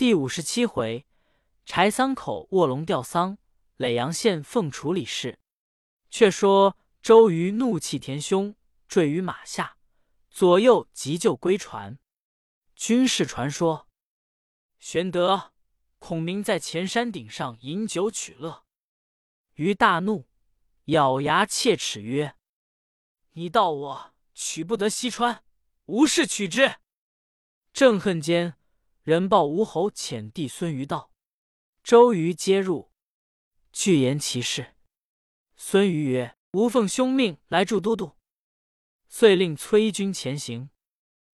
第五十七回，柴桑口卧龙吊丧，耒阳县凤雏理事。却说周瑜怒气填胸，坠于马下，左右急救归船。军事传说，玄德、孔明在前山顶上饮酒取乐。瑜大怒，咬牙切齿曰：“你道我取不得西川，无事取之。”正恨间，人报吴侯遣弟孙瑜到，周瑜接入，具言其事。孙瑜曰：“吾奉兄命来助都督。”遂令催军前行。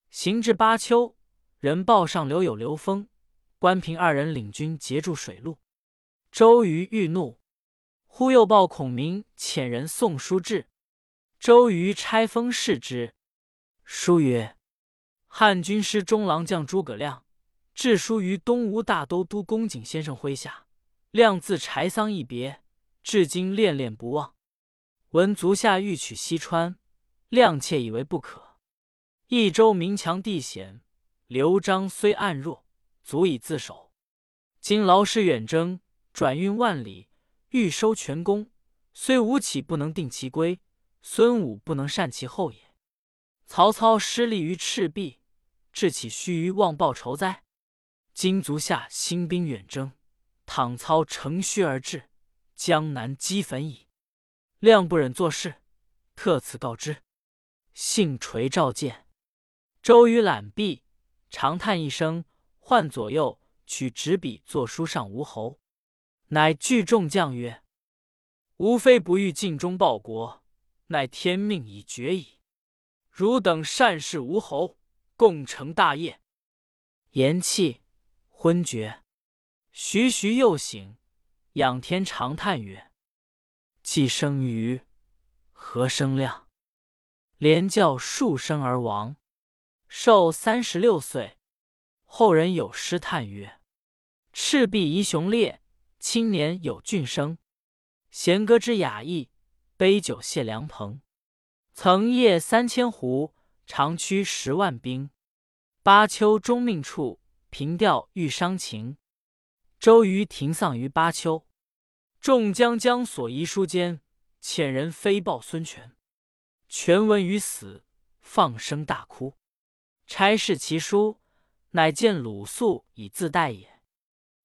行至巴丘，人报上留有刘封、关平二人领军截住水路。周瑜欲怒。忽又报孔明遣人送书至，周瑜拆封视之。书曰：“汉军师中郎将诸葛亮致书于东吴大都督公瑾先生麾下，亮自柴桑一别，至今恋恋不忘。闻足下欲取西川，亮切以为不可。益州民强地险，刘璋虽暗弱，足以自守。今劳师远征，转运万里。”欲收全功，虽吴起不能定其归，孙武不能善其后也。曹操失利于赤壁，志岂须臾忘报仇哉？今足下兴兵远征，倘操乘虚而至，江南齑焚矣。亮不忍作事，特此告知。幸垂召见。周瑜览毕，长叹一声，唤左右取纸笔作书上吴侯。乃聚众将曰：“吾非不欲尽忠报国，乃天命已决矣。汝等善事吴侯，共成大业。”言讫，昏厥。徐徐又醒，仰天长叹曰：“既生瑜，何生亮？连叫数声而亡，寿三十六岁。”后人有诗叹曰：“赤壁遗雄烈。”青年有俊生，弦歌之雅意，杯酒谢良朋。曾夜三千壶，长驱十万兵。巴丘终命处，凭吊欲伤情。周瑜停丧于巴丘，众将将所遗书间，遣人飞报孙权。权闻于死，放声大哭。差视其书，乃见鲁肃以自代也。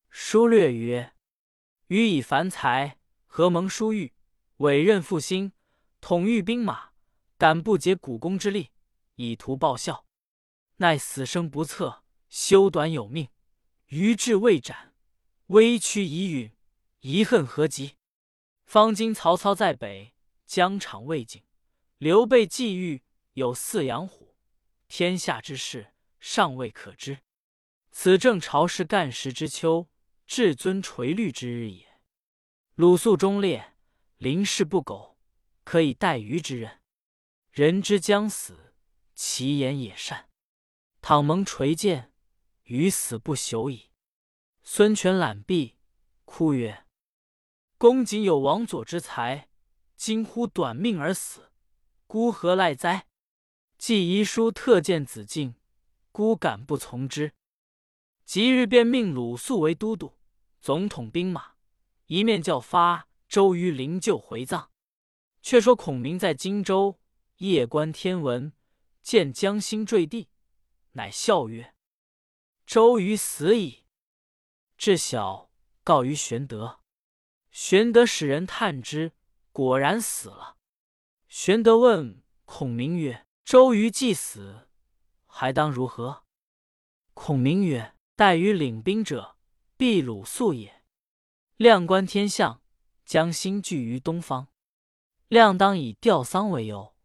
书略曰。予以凡才，何蒙殊遇，委任复兴，统御兵马，敢不竭股肱之力，以图报效。奈死生不测，休短有命，余志未展，危躯已陨，遗恨何及？方今曹操在北，疆场未尽，刘备觊觎，有四养虎，天下之事尚未可知。此正朝事干时之秋。至尊垂绿之日也。鲁肃忠烈，临事不苟，可以待虞之任。人之将死，其言也善。倘蒙垂鉴，于死不朽矣。孙权览毕，哭曰：“公瑾有王佐之才，今乎短命而死，孤何赖哉？既遗书特见子敬，孤敢不从之？即日便命鲁肃为都督。”总统兵马，一面叫发周瑜灵柩回葬。却说孔明在荆州夜观天文，见江星坠地，乃笑曰：“周瑜死矣。”至晓，告于玄德。玄德使人探之，果然死了。玄德问孔明曰：“周瑜既死，还当如何？”孔明曰：“待于领兵者。”必鲁肃也。亮观天象，将星聚于东方，亮当以吊丧为由，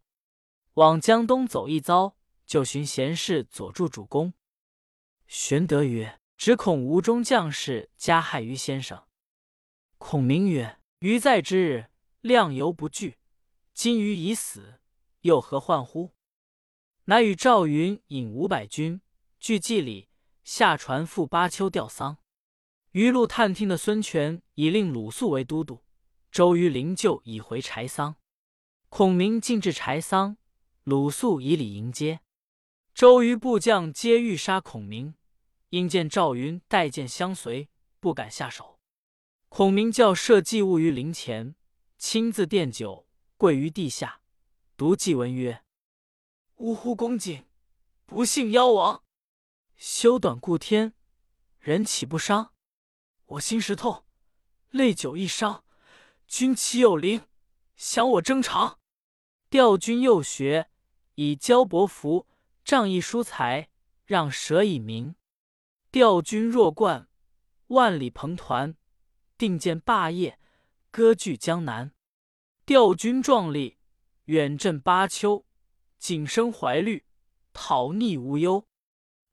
往江东走一遭，就寻贤士佐助主公。玄德曰：“只恐吴中将士加害于先生。”孔明曰：“余在之日，亮犹不惧；今余已死，又何患乎？”乃与赵云引五百军，据祭礼，下船赴巴丘吊丧。余路探听的孙权已令鲁肃为都督，周瑜灵柩已回柴桑，孔明进至柴桑，鲁肃以礼迎接。周瑜部将皆欲杀孔明，因见赵云带剑相随，不敢下手。孔明叫设祭物于灵前，亲自奠酒，跪于地下，读祭文曰：“呜呼，公瑾，不幸夭亡，修短顾天，人岂不伤？我心石痛，泪酒一觞。君岂有灵，想我征长？调军幼学，以交伯符，仗义疏财，让舍以明。调军若冠，万里蓬团。”定见霸业，割据江南。调军壮丽，远镇巴丘。景生怀虑，讨逆无忧。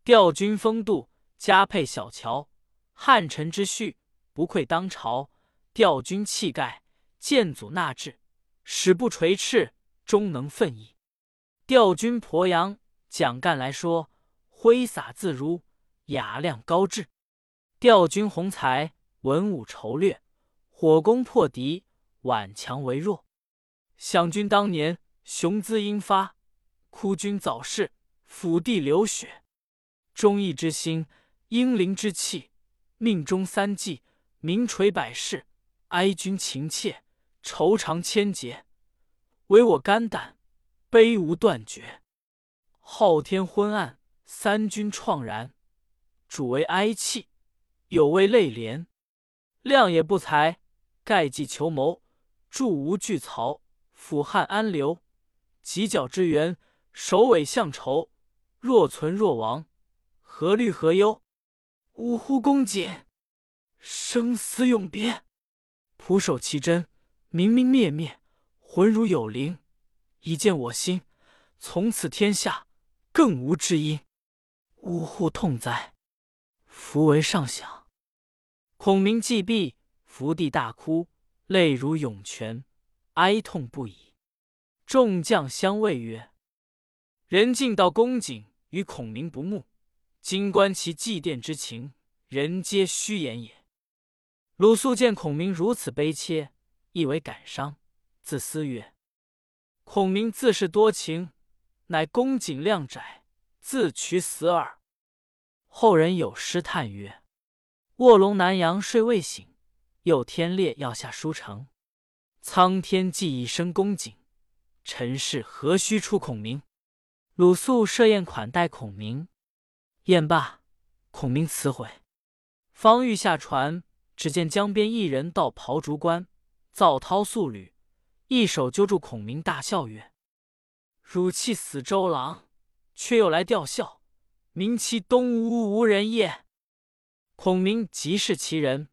调军风度，加配小乔。汉臣之序，不愧当朝。调军气概，建祖纳志。始不垂翅，终能奋翼。调军鄱阳，蒋干来说，挥洒自如，雅量高致。调军宏才。文武筹略，火攻破敌，挽强为弱。想君当年雄姿英发，哭君早逝，抚地流血。忠义之心，英灵之气，命中三计，名垂百世。哀君情切，愁肠千结。唯我肝胆，悲无断绝。昊天昏暗，三军怆然。主为哀戚，有为泪涟。亮也不才，盖计求谋，助吴拒曹，辅汉安流。犄角之缘，首尾相酬。若存若亡，何虑何忧？呜呼，公瑾，生死永别。仆守其真，明明灭灭，浑如有灵。一见我心，从此天下更无知音。呜呼，痛哉！福为上想。孔明既毕，伏地大哭，泪如涌泉，哀痛不已。众将相谓曰：“人尽道公瑾与孔明不睦，今观其祭奠之情，人皆虚言也。”鲁肃见孔明如此悲切，亦为感伤，自思曰：“孔明自是多情，乃公瑾量窄，自取死耳。”后人有诗叹曰。卧龙南阳睡未醒，又天烈要下书城。苍天寄一生公瑾，尘世何须出孔明？鲁肃设宴款待孔明，宴罢，孔明辞回。方欲下船，只见江边一人到庖竹关，造涛宿旅，一手揪住孔明，大笑曰：“汝气死周郎，却又来吊孝，明其东吴无人也。”孔明即是其人，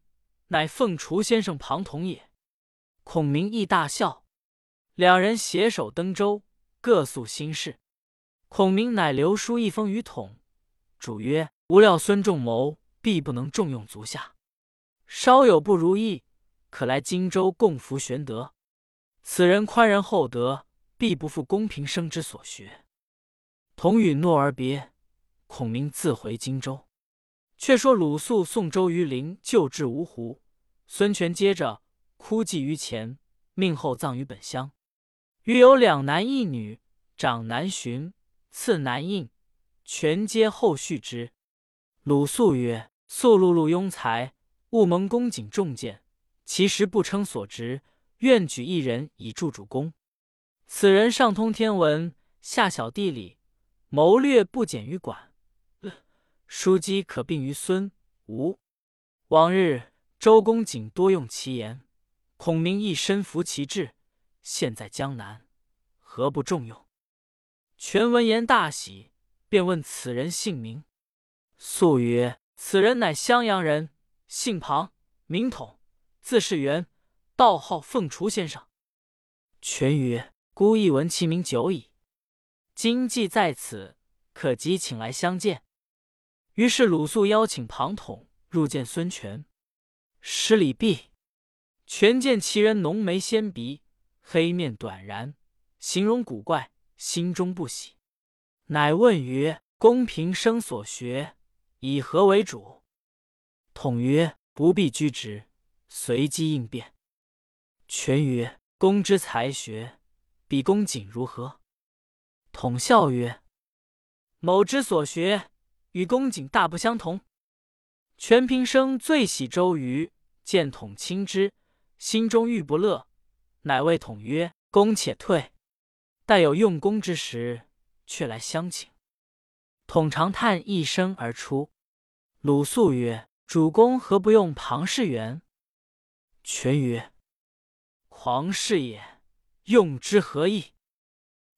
乃凤雏先生庞统也。孔明亦大笑，两人携手登舟，各诉心事。孔明乃留书一封于统，主曰：“吾料孙仲谋必不能重用足下，稍有不如意，可来荆州共扶玄德。此人宽仁厚德，必不负公平生之所学。”统允诺而别，孔明自回荆州。却说鲁肃送周于陵，救治芜湖。孙权接着哭祭于前，命后葬于本乡。余有两男一女，长男荀，次男应，全皆后续之。鲁肃曰：“肃碌碌庸才，勿蒙公瑾重见，其实不称所职，愿举一人以助主公。此人上通天文，下晓地理，谋略不减于管。”书机可并于孙吴。往日周公瑾多用其言，孔明亦深服其志。现在江南，何不重用？权闻言大喜，便问此人姓名。肃曰：“此人乃襄阳人，姓庞，名统，字士元，道号凤雏先生。”权曰：“孤亦闻其名久矣。今既在此，可即请来相见。”于是鲁肃邀请庞统入见孙权，施礼毕，权见其人浓眉纤鼻，黑面短髯，形容古怪，心中不喜，乃问曰：“公平生所学，以何为主？”统曰：“不必居职，随机应变。”权曰：“公之才学，比公瑾如何？”统笑曰：“某之所学。”与公瑾大不相同。全平生最喜周瑜，见统亲之，心中愈不乐，乃谓统曰：“公且退，待有用功之时，却来相请。”统长叹一声而出。鲁肃曰：“主公何不用庞士元？”全曰：“狂士也，用之何益？”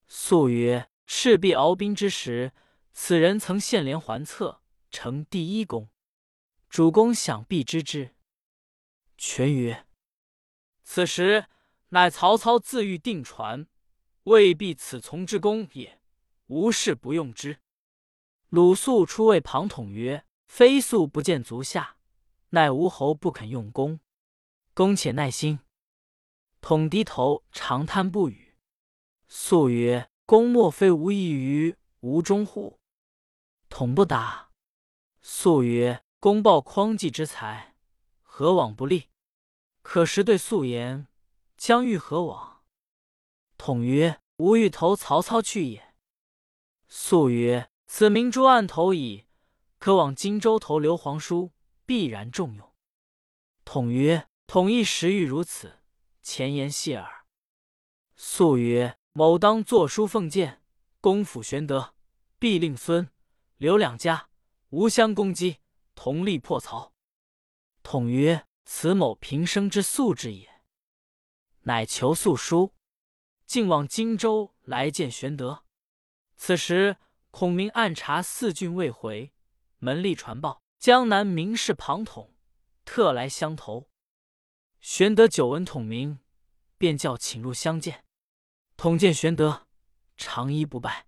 肃曰：“赤壁鏖兵之时，此人曾献连环策，成第一功。主公想必知之。”权曰：“此时乃曹操自欲定船，未必此从之功也。无事不用之。”鲁肃出谓庞统曰。非速不见足下，奈吴侯不肯用功。公且耐心。统低头长叹不语。肃曰：“公莫非无异于吴中乎？”统不答。肃曰：“公报匡济之才，何往不利？可实对肃言，将欲何往？”统曰：“吾欲投曹操去也。”肃曰：“此明珠暗投矣。”可往荆州投刘皇叔，必然重用。统曰：“统一时欲如此，前言谢耳。”肃曰：“某当作书奉谏，公辅玄德、必令孙刘两家无相攻击，同力破曹。”统曰：“此某平生之素质也。”乃求速书，竟往荆州来见玄德。此时孔明暗查四郡未回。门吏传报，江南名士庞统特来相投。玄德久闻统名，便叫请入相见。统见玄德，长揖不拜。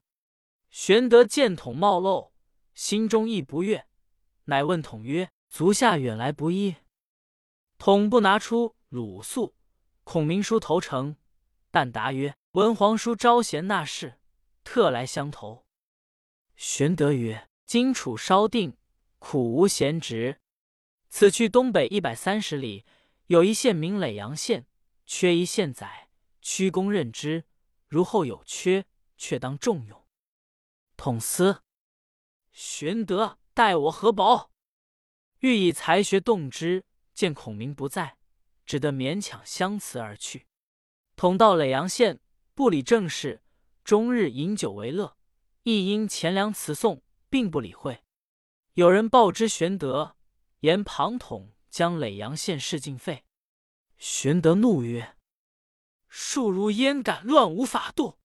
玄德见统貌陋，心中亦不悦，乃问统曰：“足下远来不易？”统不拿出鲁肃、孔明书投诚，但答曰：“文皇叔招贤纳士，特来相投。”玄德曰。荆楚稍定，苦无闲职。此去东北一百三十里，有一县名耒阳县，缺一县宰，屈公任之。如后有缺，却当重用。统思，玄德待我何薄？欲以才学动之，见孔明不在，只得勉强相辞而去。统到耒阳县，不理政事，终日饮酒为乐，亦因钱粮辞送。并不理会。有人报知玄德，言庞统将耒阳县事尽废。玄德怒曰：“庶如焉敢乱无法度？”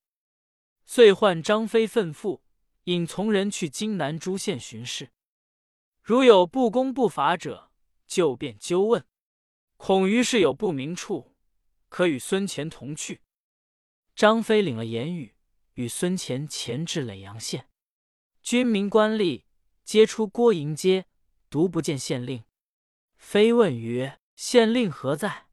遂唤张飞愤父，引从人去荆南诸县巡视。如有不公不法者，就便纠问。恐于是有不明处，可与孙乾同去。张飞领了言语，与孙乾前至耒阳县。军民官吏皆出郭迎接，独不见县令。飞问曰：“县令何在？”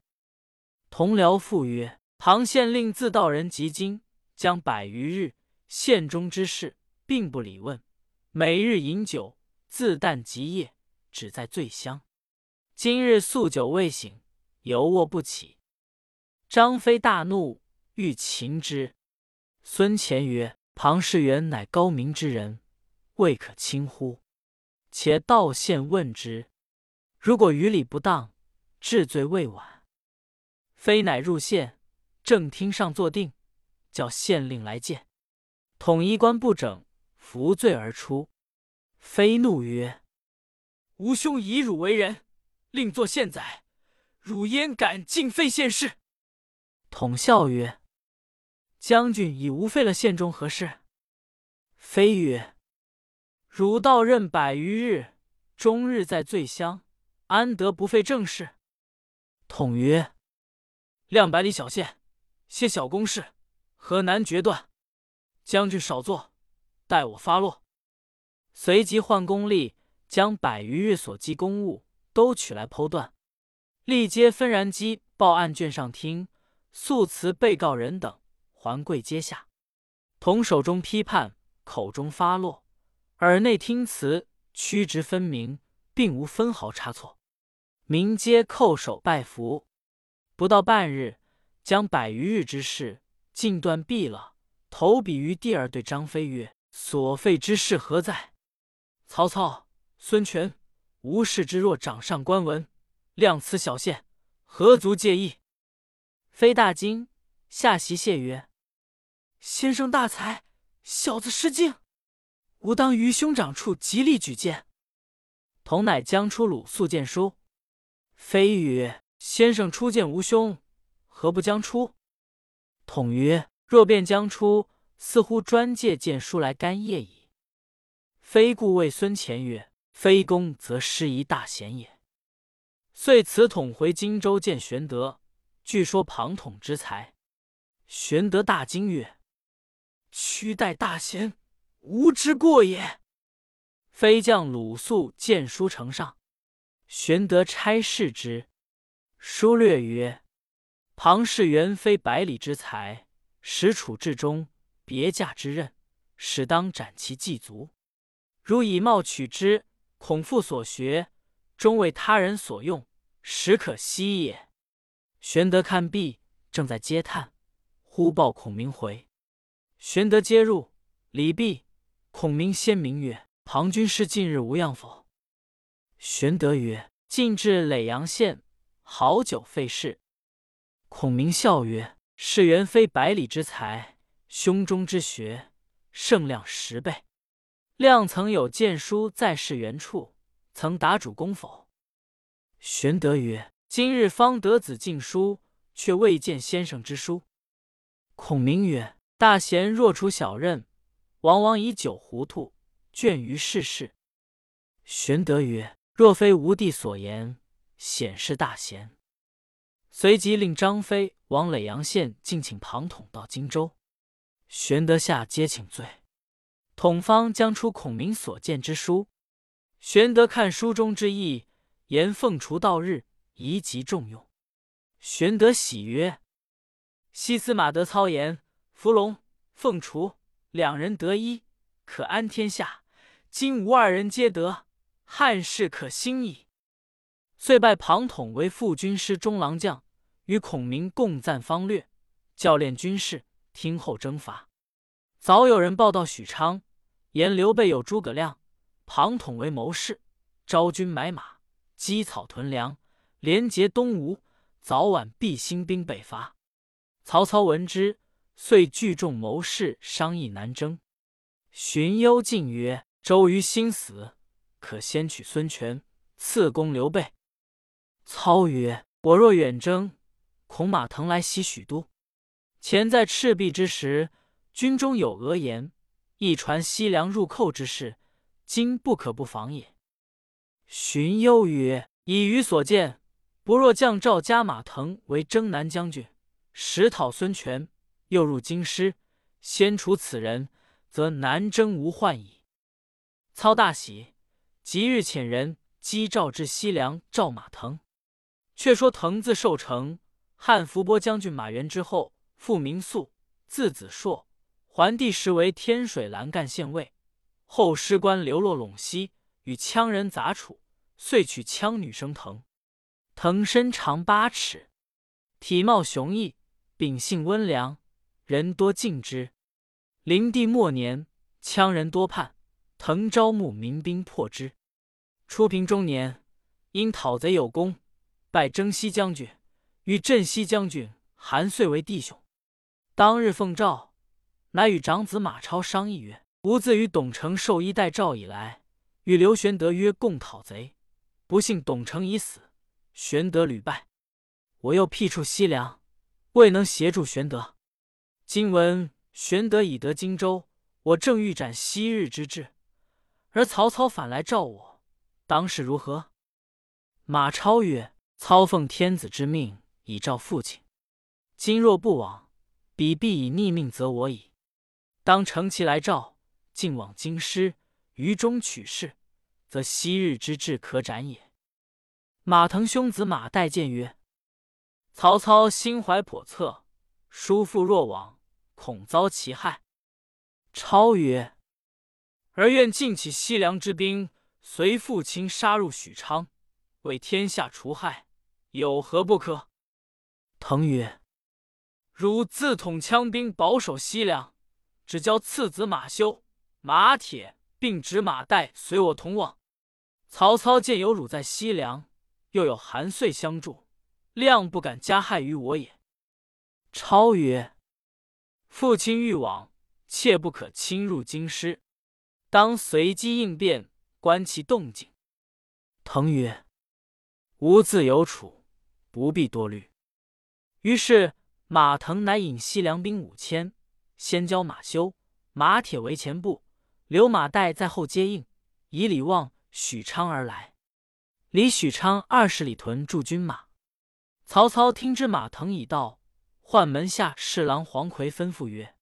同僚复曰：“庞县令自道人及今，将百余日，县中之事并不理问，每日饮酒，自旦及夜，只在醉乡。今日宿酒未醒，犹卧不起。”张飞大怒，欲擒之。孙乾曰：“庞士元乃高明之人。”未可轻忽，且道县问之。如果于礼不当，治罪未晚。飞乃入县，正厅上坐定，叫县令来见。统衣冠不整，服罪而出。飞怒曰：“吾兄以汝为人，令作县宰，汝焉敢尽废县事？”统笑曰：“将军已无废了县中何事？”飞曰：汝道任百余日，终日在醉乡，安得不废政事？统曰：“量百里小县，些小公事，何难决断？将军少坐，待我发落。”随即唤功力，将百余日所记公务都取来剖断，立皆纷然机报案卷上听，诉辞被告人等还跪阶下。同手中批判，口中发落。耳内听词，曲直分明，并无分毫差错。民皆叩首拜服。不到半日，将百余日之事尽断毕了，投笔于地而对张飞曰：“所废之事何在？”曹操、孙权、吾视之若掌上官文，量此小县，何足介意？”飞大惊，下席谢曰：“先生大才，小子失敬。吾当于兄长处极力举荐。”童乃将出鲁肃见书。飞曰：“先生初见吾兄，何不将出？”统曰：“若便将出，似乎专借荐书来干谒矣。”非故谓孙乾曰：“非公则失一大贤也。”遂辞统回荆州见玄德，据说庞统之才。玄德大惊曰：“屈待大贤，吾之过也。”飞将鲁肃荐书呈上。玄德差事之，书略曰：“庞氏原非百里之才，实处至中，别驾之任，使当斩其祭足。如以貌取之，恐负所学，终为他人所用，实可惜也。”玄德看毕，正在嗟叹，忽报孔明回。玄德接入，礼毕，孔明先明曰：“庞军师近日无恙否？”玄德曰：“近至耒阳县，好久费事。”孔明笑曰：“是原非百里之才，胸中之学胜量十倍。亮曾有荐书在世原处，曾答主公否？”玄德曰：“今日方得子进书，却未见先生之书。”孔明曰：“大贤若处小任，往往以酒糊涂，倦于世事。”玄德曰：若非吾弟所言，显是大贤。随即令张飞往耒阳县敬请庞统到荆州。玄德下接请罪，统方将出孔明所见之书。玄德看书中之意，言凤雏到日，宜即重用。玄德喜曰：“西司马得操言，伏龙、凤雏两人得一，可安天下。今吾二人皆得。”汉室可兴矣。遂拜庞统为副军师中郎将，与孔明共赞方略，教练军事，听候征伐。早有人报道许昌，言刘备有诸葛亮、庞统为谋士，招军买马，积草屯粮，连结东吴，早晚必兴兵北伐。曹操闻之，遂聚众谋士商议南征。荀攸进曰：“周瑜心死。”可先取孙权，赐攻刘备。操曰：“我若远征，恐马腾来袭许都。前在赤壁之时，军中有讹言，一传西凉入寇之事，今不可不防也。”荀攸曰：“以余所见，不若将赵加马腾为征南将军，实讨孙权，又入京师，先除此人，则南征无患矣。”操大喜。即日遣人击赵至西凉，赵马腾。却说腾字寿成，汉伏波将军马援之后，父名肃，字子硕。桓帝时为天水蓝干县尉，后失官流落陇西，与羌人杂处，遂娶羌女生腾。腾身长八尺，体貌雄毅，秉性温良，人多敬之。灵帝末年，羌人多叛，腾招募民兵破之。初平中年，因讨贼有功，拜征西将军，与镇西将军韩遂为弟兄。当日奉诏，乃与长子马超商议曰：“吾自与董承授衣待诏以来，与刘玄德约共讨贼。不幸董承已死，玄德屡败，我又辟处西凉，未能协助玄德。今闻玄德已得荆州，我正欲展昔日之志，而曹操反来召我。”当是如何？马超曰：“操奉天子之命，以召父亲。今若不往，彼必以逆命责我矣。当乘其来召，进往京师，于中取势，则昔日之志可展也。”马腾兄子马岱谏曰：“曹操心怀叵测，叔父若往，恐遭其害。”超曰：“儿愿尽起西凉之兵。”随父亲杀入许昌，为天下除害，有何不可？腾曰：“汝自统羌兵，保守西凉，只教次子马修、马铁，并指马岱随我同往。曹操见有汝在西凉，又有韩遂相助，谅不敢加害于我也。”超曰：“父亲欲往，切不可侵入京师，当随机应变，观其动静。”腾曰：“吾自有处，不必多虑。”于是马腾乃引西凉兵五千，先交马修、马铁为前部，留马岱在后接应，以李望、许昌而来。李许昌二十里屯驻军马。曹操听知马腾已到，唤门下侍郎黄奎吩咐曰：“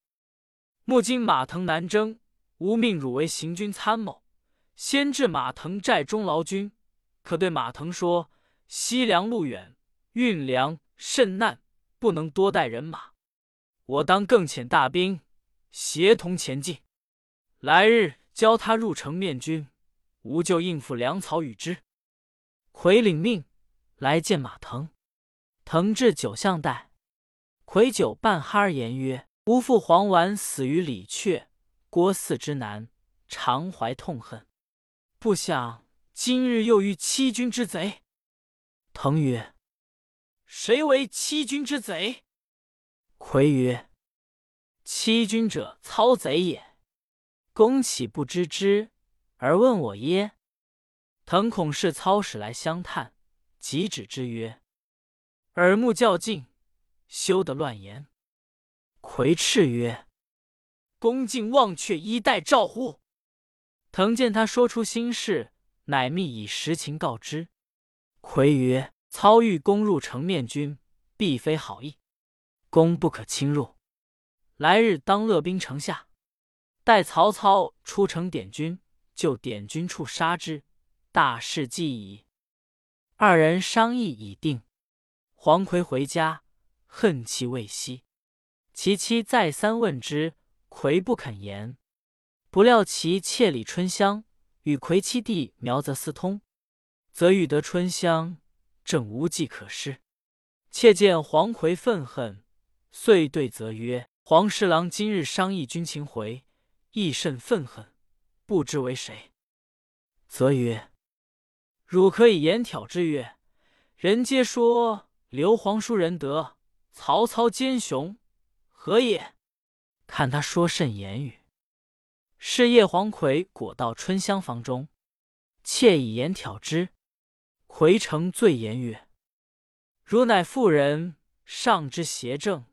目今马腾南征，吾命汝为行军参谋，先至马腾寨中劳军。可对马腾说：西凉路远，运粮甚难。”不能多带人马，我当更遣大兵协同前进。来日教他入城面君，吾就应付粮草与之。魁领命来见马腾，腾至酒相待，魁酒半酣而言曰：“吾父黄绾死于李榷、郭汜之难，常怀痛恨，不想今日又遇欺君之贼。”腾曰。谁为欺君之贼？魁曰：“欺君者，操贼也。公岂不知之而问我耶？”腾恐是操使来相探，即止之曰：“耳目较劲，休得乱言。”魁叱曰：“恭敬忘却衣带诏乎？”腾见他说出心事，乃密以实情告知。魁曰。操欲攻入城面君，必非好意，公不可侵入。来日当勒兵城下，待曹操出城点军，就点军处杀之，大事既已。二人商议已定。黄奎回家，恨气未息。其妻再三问之，奎不肯言。不料其妾李春香与奎妻弟苗泽私通，则欲得春香。正无计可施，妾见黄奎愤恨，遂对则曰：“黄侍郎今日商议军情回，亦甚愤恨，不知为谁。”则曰：“汝可以言挑之曰：‘人皆说刘皇叔仁德，曹操奸雄，何也？’看他说甚言语。”是夜黄奎果到春香房中，妾以言挑之。回城罪言曰：“汝乃妇人，上之邪正，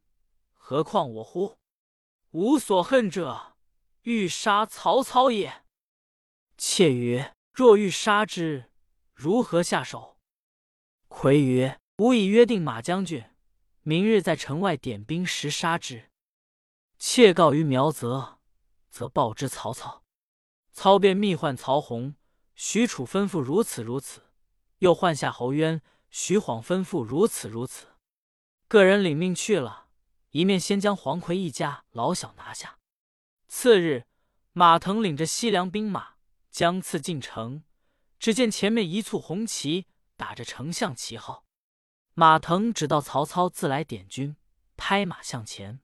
何况我乎？吾所恨者，欲杀曹操也。”妾曰：“若欲杀之，如何下手？”魁曰：“吾已约定马将军，明日在城外点兵时杀之。妾告于苗泽，则报之曹操。操便密唤曹洪、许褚，吩咐如此如此。”又唤夏侯渊、徐晃，吩咐如此如此。个人领命去了，一面先将黄奎一家老小拿下。次日，马腾领着西凉兵马将次进城，只见前面一簇红旗，打着丞相旗号。马腾只道曹操自来点军，拍马向前。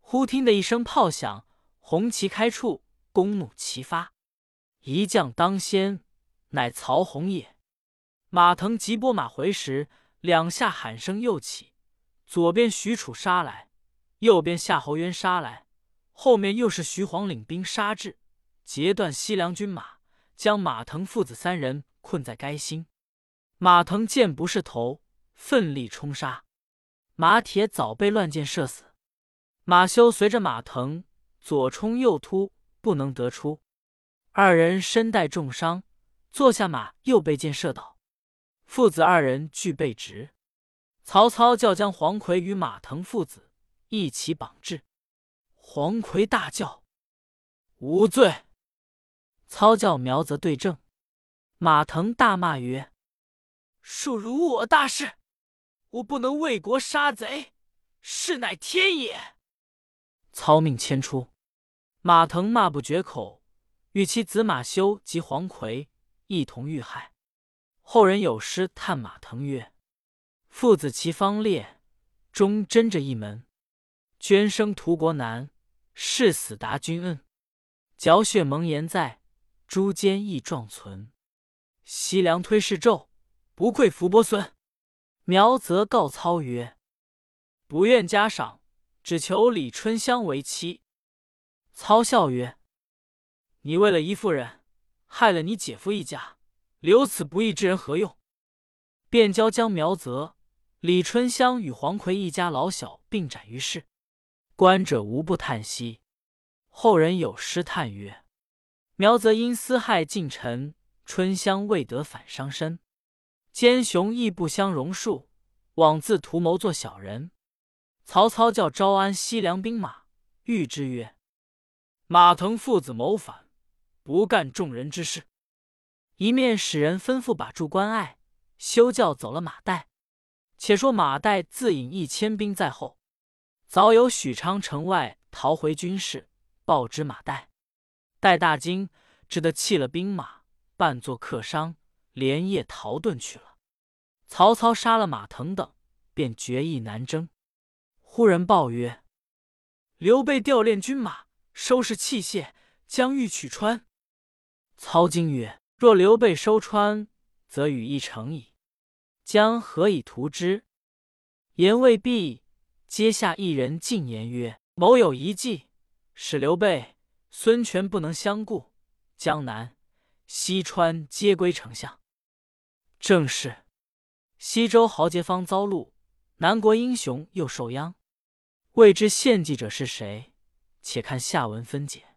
忽听得一声炮响，红旗开处，弓弩齐发，一将当先，乃曹洪也。马腾急拨马回时，两下喊声又起，左边许褚杀来，右边夏侯渊杀来，后面又是徐晃领兵杀至，截断西凉军马，将马腾父子三人困在该心。马腾见不是头，奋力冲杀，马铁早被乱箭射死。马修随着马腾左冲右突，不能得出，二人身带重伤，坐下马又被箭射倒。父子二人俱被执，曹操叫将黄奎与马腾父子一起绑至。黄奎大叫：“无罪！”操叫苗泽对证。马腾大骂曰：“恕辱我大事！我不能为国杀贼，是乃天也！”操命牵出。马腾骂不绝口，与其子马修及黄奎一同遇害。后人有诗叹马腾曰：“父子齐方烈，终真着一门。捐生图国难，誓死答君恩。嚼血盟言在，诛奸义壮存。西凉推事胄，不愧伏伯孙。”苗泽告操曰：“不愿加赏，只求李春香为妻。”操笑曰：“你为了一妇人，害了你姐夫一家，留此不义之人何用？”便交将苗泽、李春香与黄奎一家老小并斩于市。观者无不叹息。后人有诗叹曰：“苗泽因私害近臣，春香未得反伤身。奸雄亦不相容恕，枉自图谋做小人。”曹操叫招安西凉兵马，谕之曰：马腾父子谋反，不干众人之事。一面使人吩咐把住关隘，休教走了马岱。且说马岱自引一千兵在后，早有许昌城外逃回军士报知马岱，岱大惊，只得弃了兵马，扮作客商，连夜逃遁去了。曹操杀了马腾等，便决意南征。忽人报曰：刘备调练军马。收拾器械，将欲取川。操惊曰：“若刘备收川，则羽翼成矣，将何以图之？”言未毕，阶下一人进言曰：“某有一计，使刘备、孙权不能相顾，江南、西川皆归丞相。”正是西周豪杰方遭戮，南国英雄又受殃。未知献计者是谁？且看下文分解。